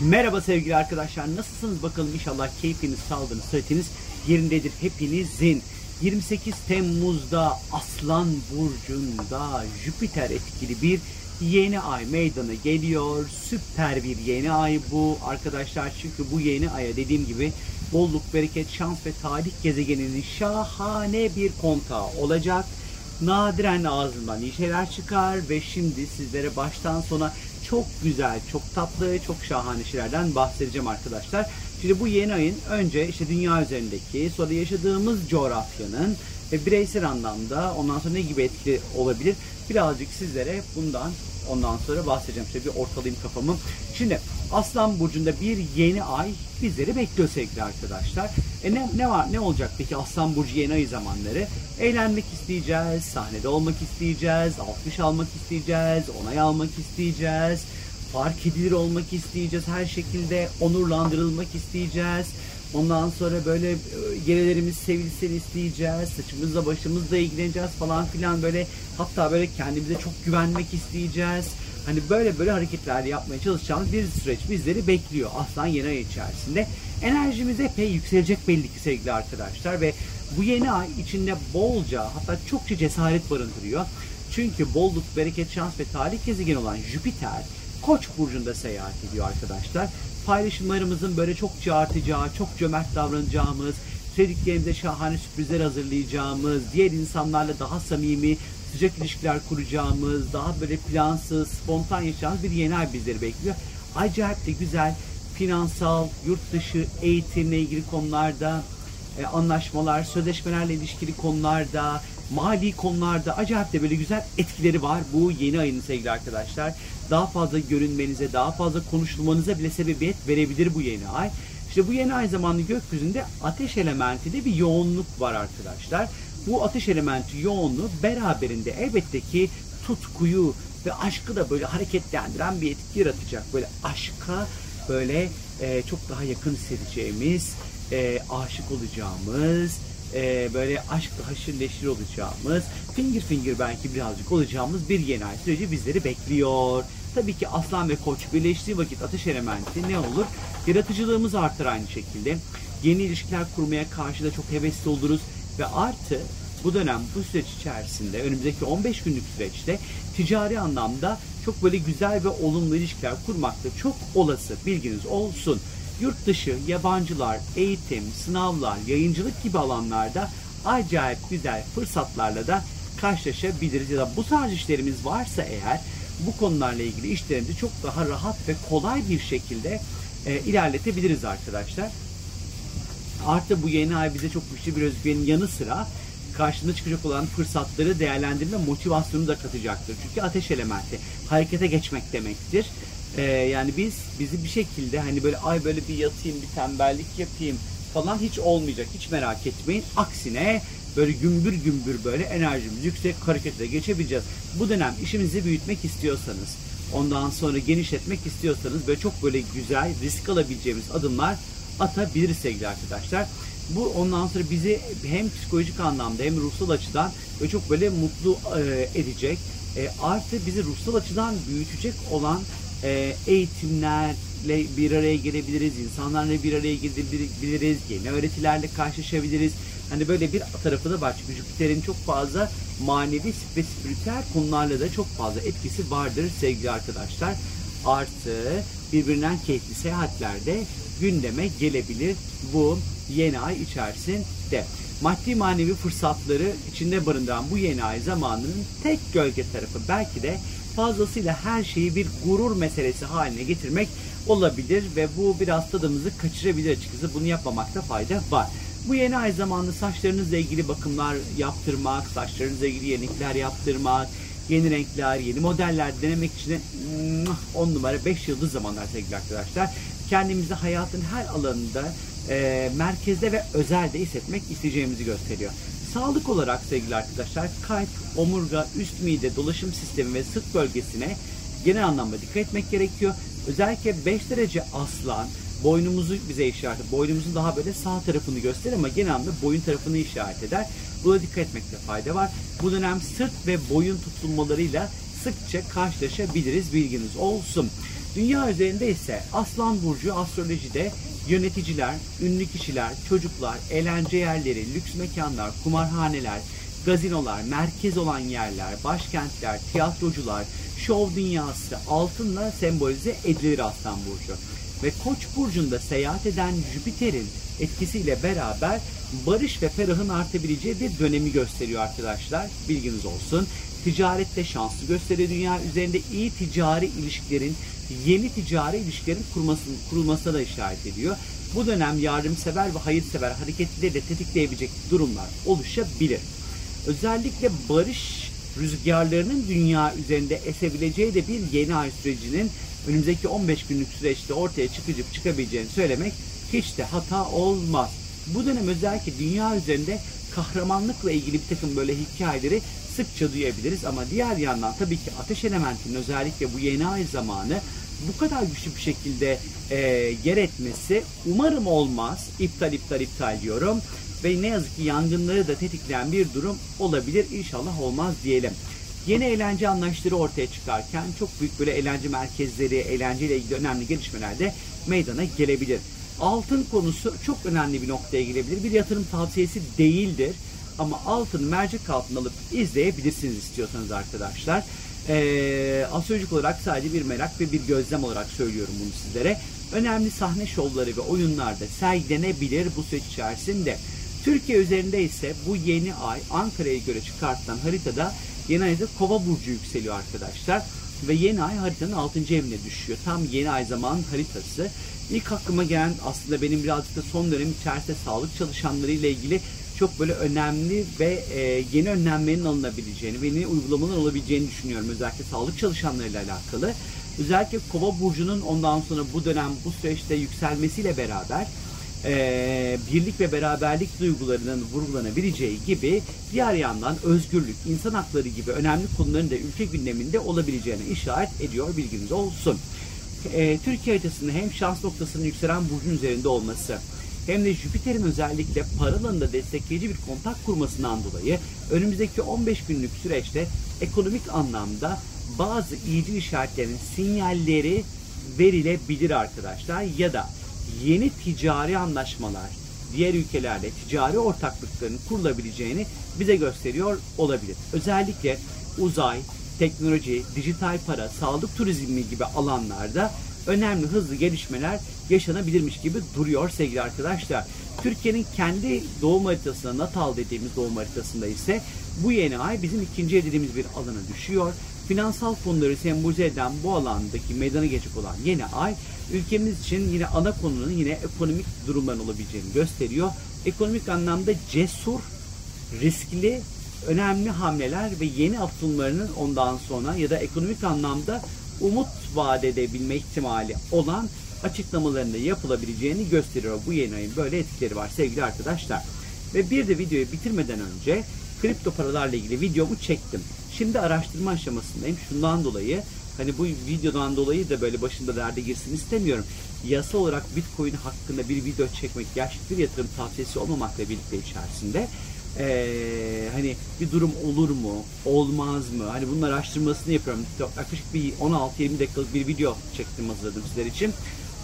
Merhaba sevgili arkadaşlar. Nasılsınız bakalım inşallah keyfiniz, sağlığınız, sıhhatiniz yerindedir hepinizin. 28 Temmuz'da Aslan Burcu'nda Jüpiter etkili bir yeni ay meydana geliyor. Süper bir yeni ay bu arkadaşlar. Çünkü bu yeni aya dediğim gibi bolluk, bereket, şans ve talih gezegeninin şahane bir kontağı olacak. Nadiren ağzından iyi şeyler çıkar ve şimdi sizlere baştan sona çok güzel, çok tatlı, çok şahane şeylerden bahsedeceğim arkadaşlar. Şimdi bu yeni ayın önce işte dünya üzerindeki, sonra yaşadığımız coğrafyanın ve bireysel anlamda ondan sonra ne gibi etki olabilir? Birazcık sizlere bundan ondan sonra bahsedeceğim. İşte bir ortalayayım kafamı. Şimdi Aslan Burcu'nda bir yeni ay bizleri bekliyor sevgili arkadaşlar. E ne, ne var ne olacak peki Aslan Burcu yeni ay zamanları? Eğlenmek isteyeceğiz, sahnede olmak isteyeceğiz, alkış almak isteyeceğiz, onay almak isteyeceğiz, fark edilir olmak isteyeceğiz, her şekilde onurlandırılmak isteyeceğiz. Ondan sonra böyle e, gerelerimiz sevilsin isteyeceğiz. Saçımızla başımızla ilgileneceğiz falan filan böyle hatta böyle kendimize çok güvenmek isteyeceğiz. Hani böyle böyle hareketler yapmaya çalışacağımız bir süreç bizleri bekliyor Aslan yeni ay içerisinde. Enerjimiz epey yükselecek belli ki sevgili arkadaşlar ve bu yeni ay içinde bolca hatta çokça cesaret barındırıyor. Çünkü bolluk, bereket, şans ve talih gezegeni olan Jüpiter Koç burcunda seyahat ediyor arkadaşlar. Paylaşımlarımızın böyle çok artacağı, çok cömert davranacağımız, sevdiklerimize şahane sürprizler hazırlayacağımız, diğer insanlarla daha samimi, sıcak ilişkiler kuracağımız, daha böyle plansız, spontan yaşayacağımız bir yeni ay bizleri bekliyor. Acayip de güzel finansal, yurt dışı, eğitimle ilgili konularda, e, anlaşmalar, sözleşmelerle ilişkili konularda, mali konularda acayip de böyle güzel etkileri var bu yeni ayın sevgili arkadaşlar. Daha fazla görünmenize, daha fazla konuşulmanıza bile sebebiyet verebilir bu yeni ay. İşte bu yeni ay zamanlı gökyüzünde ateş elementinde bir yoğunluk var arkadaşlar. Bu ateş elementi yoğunluğu beraberinde elbette ki tutkuyu ve aşkı da böyle hareketlendiren bir etki yaratacak. Böyle aşka böyle e, çok daha yakın hissedeceğimiz, e, aşık olacağımız, e, böyle aşkla haşır neşir olacağımız, finger finger belki birazcık olacağımız bir yeni ay süreci bizleri bekliyor. Tabii ki aslan ve koç birleştiği vakit ateş elementi ne olur? Yaratıcılığımız artar aynı şekilde. Yeni ilişkiler kurmaya karşı da çok hevesli oluruz ve artı bu dönem bu süreç içerisinde önümüzdeki 15 günlük süreçte ticari anlamda çok böyle güzel ve olumlu ilişkiler kurmakta çok olası bilginiz olsun. Yurt dışı, yabancılar, eğitim, sınavlar, yayıncılık gibi alanlarda acayip güzel fırsatlarla da karşılaşabiliriz. Ya da bu tarz işlerimiz varsa eğer bu konularla ilgili işlerimizi çok daha rahat ve kolay bir şekilde e, ilerletebiliriz arkadaşlar. Artı bu yeni ay bize çok güçlü bir özgüvenin yanı sıra karşında çıkacak olan fırsatları değerlendirme motivasyonu da katacaktır. Çünkü ateş elementi harekete geçmek demektir. Ee, yani biz bizi bir şekilde hani böyle ay böyle bir yatayım bir tembellik yapayım falan hiç olmayacak. Hiç merak etmeyin. Aksine böyle gümbür gümbür böyle enerjimiz yüksek harekete geçebileceğiz. Bu dönem işimizi büyütmek istiyorsanız ondan sonra genişletmek istiyorsanız böyle çok böyle güzel risk alabileceğimiz adımlar atabiliriz sevgili arkadaşlar. Bu ondan sonra bizi hem psikolojik anlamda hem ruhsal açıdan böyle çok böyle mutlu e, edecek. E, artı bizi ruhsal açıdan büyütecek olan e, eğitimlerle bir araya gelebiliriz, insanlarla bir araya gelebiliriz, yeni öğretilerle karşılaşabiliriz. Hani böyle bir tarafı da var çünkü Jüpiter'in çok fazla manevi ve spiritüel konularla da çok fazla etkisi vardır sevgili arkadaşlar. Artı birbirinden keyifli seyahatlerde gündeme gelebilir bu yeni ay içerisinde. Maddi manevi fırsatları içinde barındıran bu yeni ay zamanının tek gölge tarafı belki de fazlasıyla her şeyi bir gurur meselesi haline getirmek olabilir ve bu biraz tadımızı kaçırabilir açıkçası. Bunu yapmamakta fayda var. Bu yeni ay zamanlı saçlarınızla ilgili bakımlar yaptırmak, saçlarınızla ilgili yenilikler yaptırmak, yeni renkler, yeni modeller denemek için de 10 numara 5 yıldız zamanlar sevgili arkadaşlar. Kendimizi hayatın her alanında e, merkezde ve özelde hissetmek isteyeceğimizi gösteriyor. Sağlık olarak sevgili arkadaşlar kalp, omurga, üst mide, dolaşım sistemi ve sırt bölgesine genel anlamda dikkat etmek gerekiyor. Özellikle 5 derece aslan, boynumuzu bize işaret eder. Boynumuzun daha böyle sağ tarafını gösterir ama genel anlamda boyun tarafını işaret eder. Buna dikkat etmekte fayda var. Bu dönem sırt ve boyun tutulmalarıyla sıkça karşılaşabiliriz bilginiz olsun. Dünya üzerinde ise Aslan Burcu astrolojide yöneticiler, ünlü kişiler, çocuklar, eğlence yerleri, lüks mekanlar, kumarhaneler, gazinolar, merkez olan yerler, başkentler, tiyatrocular, şov dünyası altınla sembolize edilir Aslan Burcu. Ve Koç burcunda seyahat eden Jüpiter'in etkisiyle beraber barış ve ferahın artabileceği bir dönemi gösteriyor arkadaşlar. Bilginiz olsun. Ticarette şanslı gösteriyor dünya üzerinde iyi ticari ilişkilerin, yeni ticari ilişkilerin kurmasını, kurulmasına da işaret ediyor. Bu dönem yardımsever ve hayırsever hareketleri de tetikleyebilecek durumlar oluşabilir. Özellikle barış rüzgarlarının dünya üzerinde esebileceği de bir yeni ay sürecinin önümüzdeki 15 günlük süreçte ortaya çıkıp çıkabileceğini söylemek hiç de hata olmaz. Bu dönem özellikle dünya üzerinde kahramanlıkla ilgili bir takım böyle hikayeleri sıkça duyabiliriz ama diğer yandan tabii ki ateş elementinin özellikle bu yeni ay zamanı bu kadar güçlü bir şekilde e, yer etmesi umarım olmaz. İptal iptal iptal diyorum. Ve ne yazık ki yangınları da tetikleyen bir durum olabilir. İnşallah olmaz diyelim. Yeni eğlence anlayışları ortaya çıkarken çok büyük böyle eğlence merkezleri, eğlenceyle ilgili önemli gelişmeler de meydana gelebilir. Altın konusu çok önemli bir noktaya gelebilir. Bir yatırım tavsiyesi değildir. Ama altın mercek altına alıp izleyebilirsiniz istiyorsanız arkadaşlar. Ee, astrolojik olarak sadece bir merak ve bir gözlem olarak söylüyorum bunu sizlere. Önemli sahne şovları ve oyunlarda sergilenebilir bu süreç içerisinde. Türkiye üzerinde ise bu yeni ay Ankara'ya göre çıkartılan haritada yeni ayda kova burcu yükseliyor arkadaşlar. Ve yeni ay haritanın 6. evine düşüyor. Tam yeni ay zaman haritası. İlk aklıma gelen aslında benim birazcık da son dönem içerisinde sağlık çalışanları ile ilgili çok böyle önemli ve e, yeni önlemlerin alınabileceğini ve yeni uygulamalar olabileceğini düşünüyorum. Özellikle sağlık çalışanlarıyla alakalı. Özellikle Kova burcunun ondan sonra bu dönem bu süreçte yükselmesiyle beraber e, birlik ve beraberlik duygularının vurgulanabileceği gibi diğer yandan özgürlük, insan hakları gibi önemli konuların da ülke gündeminde olabileceğine işaret ediyor bilginiz olsun. E, Türkiye haritasında hem şans noktasının yükselen burcun üzerinde olması, hem de Jüpiter'in özellikle para alanında destekleyici bir kontak kurmasından dolayı önümüzdeki 15 günlük süreçte ekonomik anlamda bazı iyicil işaretlerin sinyalleri verilebilir arkadaşlar ya da yeni ticari anlaşmalar diğer ülkelerle ticari ortaklıkların kurulabileceğini bize gösteriyor olabilir. Özellikle uzay, teknoloji, dijital para, sağlık turizmi gibi alanlarda önemli hızlı gelişmeler yaşanabilirmiş gibi duruyor sevgili arkadaşlar. Türkiye'nin kendi doğum haritasında natal dediğimiz doğum haritasında ise bu yeni ay bizim ikinci dediğimiz bir alana düşüyor. Finansal konuları sembolize eden bu alandaki meydana geçecek olan yeni ay ülkemiz için yine ana konunun yine ekonomik durumların olabileceğini gösteriyor. Ekonomik anlamda cesur, riskli, önemli hamleler ve yeni atılımlarının ondan sonra ya da ekonomik anlamda umut vaat edebilme ihtimali olan açıklamalarında yapılabileceğini gösteriyor. Bu yeni ayın böyle etkileri var sevgili arkadaşlar. Ve bir de videoyu bitirmeden önce kripto paralarla ilgili videomu çektim. Şimdi araştırma aşamasındayım. Şundan dolayı hani bu videodan dolayı da böyle başında derde girsin istemiyorum. Yasa olarak Bitcoin hakkında bir video çekmek gerçek bir yatırım tavsiyesi olmamakla birlikte içerisinde ee, hani bir durum olur mu, olmaz mı? Hani bunun araştırmasını yapıyorum. Yaklaşık bir 16-20 dakikalık bir video çektim hazırladım sizler için.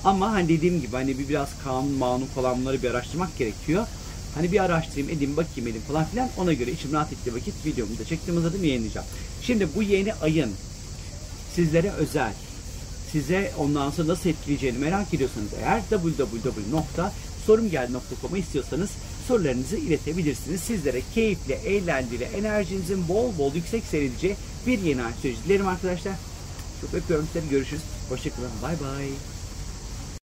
Ama hani dediğim gibi hani bir biraz kanun, manun falan bunları bir araştırmak gerekiyor. Hani bir araştırayım, edeyim, bakayım, edeyim falan filan. Ona göre içim rahat ettiği vakit videomu da çektim, hazırladım, yayınlayacağım. Şimdi bu yeni ayın sizlere özel, size ondan sonra nasıl etkileyeceğini merak ediyorsanız eğer www.sorumgeldi.com'a istiyorsanız sorularınızı iletebilirsiniz. Sizlere keyifli, eğlenceli, enerjinizin bol bol yüksek seyredeceği bir yeni ay arkadaşlar. Çok öpüyorum sizleri. Görüşürüz. Hoşçakalın. Bay bay.